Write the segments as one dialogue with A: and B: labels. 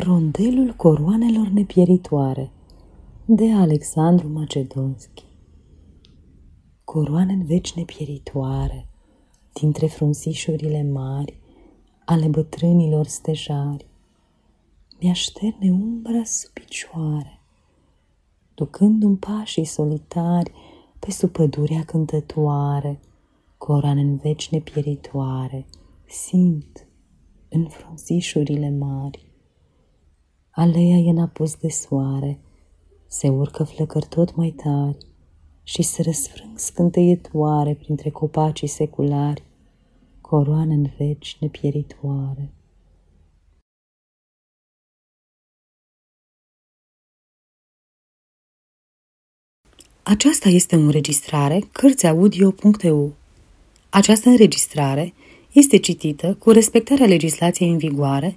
A: Rondelul coroanelor nepieritoare de Alexandru Macedonski Coroane în veci nepieritoare dintre frunzișurile mari ale bătrânilor stejari mi-așterne umbra sub picioare, ducându-mi pașii solitari pe sub pădurea cântătoare, coroane în veci nepieritoare, simt în frunzișurile mari. Aleia e napus de soare, se urcă flăcări tot mai tari și se răsfrâng scânteietoare printre copacii seculari, coroane în veci nepieritoare. Aceasta este o înregistrare Cărțiaudio.eu. Această înregistrare este citită cu respectarea legislației în vigoare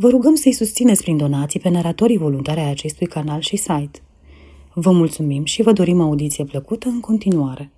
A: Vă rugăm să-i susțineți prin donații pe naratorii voluntari ai acestui canal și site. Vă mulțumim și vă dorim audiție plăcută în continuare.